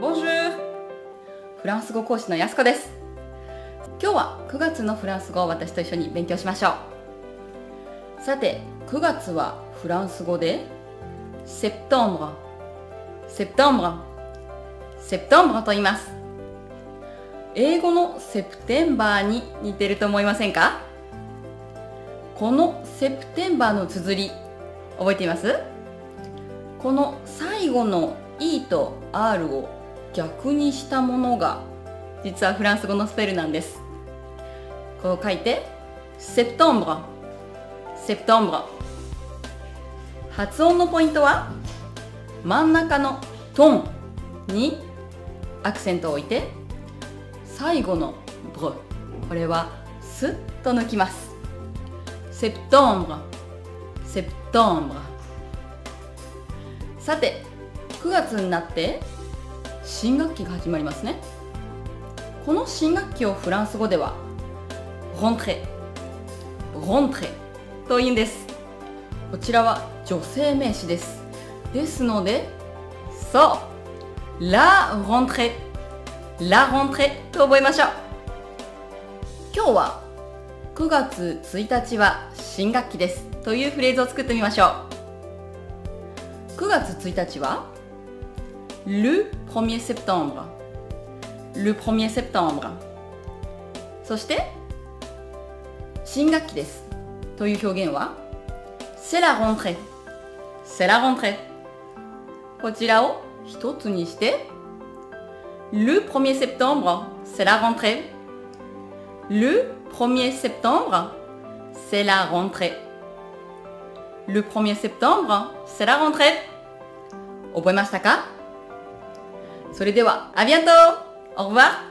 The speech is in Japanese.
ボンジューフランス語講師のやすこです。今日は9月のフランス語を私と一緒に勉強しましょう。さて9月はフランス語で？セプトンブラセプトンブラセプトンブラと言います。英語のセプテンバーに似てると思いませんか？このセプテンバーの綴り覚えています？この最後の E と R を逆にしたものが実はフランス語のスペルなんです。こう書いてセプトンブラセプトンブラ発音のポイントは真ん中のトンにアクセントを置いて最後のブ。ルこれはスッと抜きます。セプトンブラセプトンブラさて9月になって新学期が始まりますね。この新学期をフランス語ではロントレロントレと言うんです。こちらは女性名詞です。ですのでそうラ・ロントレラ・ロントレと覚えましょう。今日は9月1日は新学期です。というフレーズを作ってみましょう。9月1日は le 1er septembre le 1er septembre そして新学期ですという表現は c'est la rentrée c'est la rentrée こちらを一つにして le 1er septembre c'est la rentrée le 1er septembre c'est la rentrée le 1er septembre c'est la rentrée 覚えましたか それでは、アビアント !Au revoir!